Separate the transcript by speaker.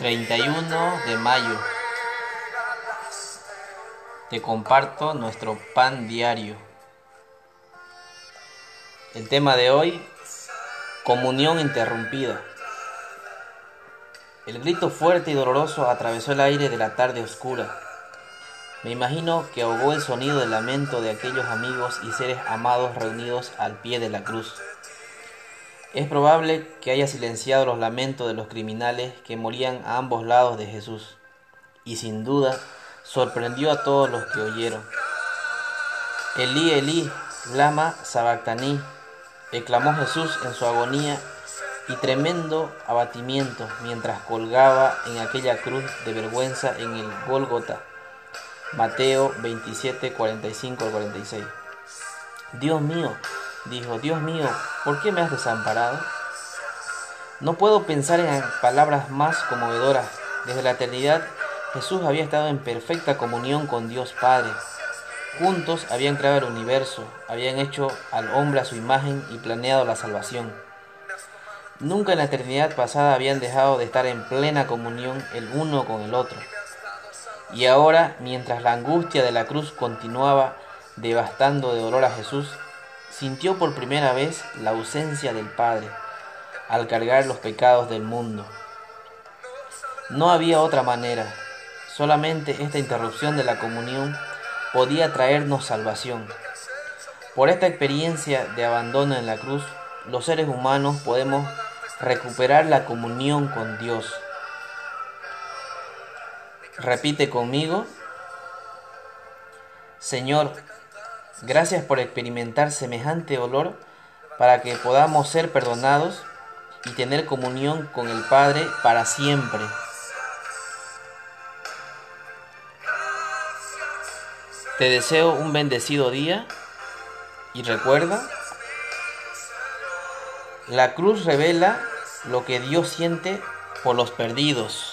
Speaker 1: 31 de mayo. Te comparto nuestro pan diario. El tema de hoy, comunión interrumpida. El grito fuerte y doloroso atravesó el aire de la tarde oscura. Me imagino que ahogó el sonido del lamento de aquellos amigos y seres amados reunidos al pie de la cruz. Es probable que haya silenciado los lamentos de los criminales que morían a ambos lados de Jesús, y sin duda sorprendió a todos los que oyeron. Elí, Elí, lama sabactaní, exclamó Jesús en su agonía y tremendo abatimiento mientras colgaba en aquella cruz de vergüenza en el Gólgota. Mateo 27, 45 al 46. Dios mío, dijo, Dios mío, ¿por qué me has desamparado? No puedo pensar en palabras más conmovedoras. Desde la eternidad Jesús había estado en perfecta comunión con Dios Padre. Juntos habían creado el universo, habían hecho al hombre a su imagen y planeado la salvación. Nunca en la eternidad pasada habían dejado de estar en plena comunión el uno con el otro. Y ahora, mientras la angustia de la cruz continuaba devastando de dolor a Jesús, sintió por primera vez la ausencia del Padre al cargar los pecados del mundo. No había otra manera, solamente esta interrupción de la comunión podía traernos salvación. Por esta experiencia de abandono en la cruz, los seres humanos podemos recuperar la comunión con Dios. Repite conmigo, Señor, gracias por experimentar semejante olor para que podamos ser perdonados y tener comunión con el Padre para siempre. Te deseo un bendecido día y recuerda, la cruz revela lo que Dios siente por los perdidos.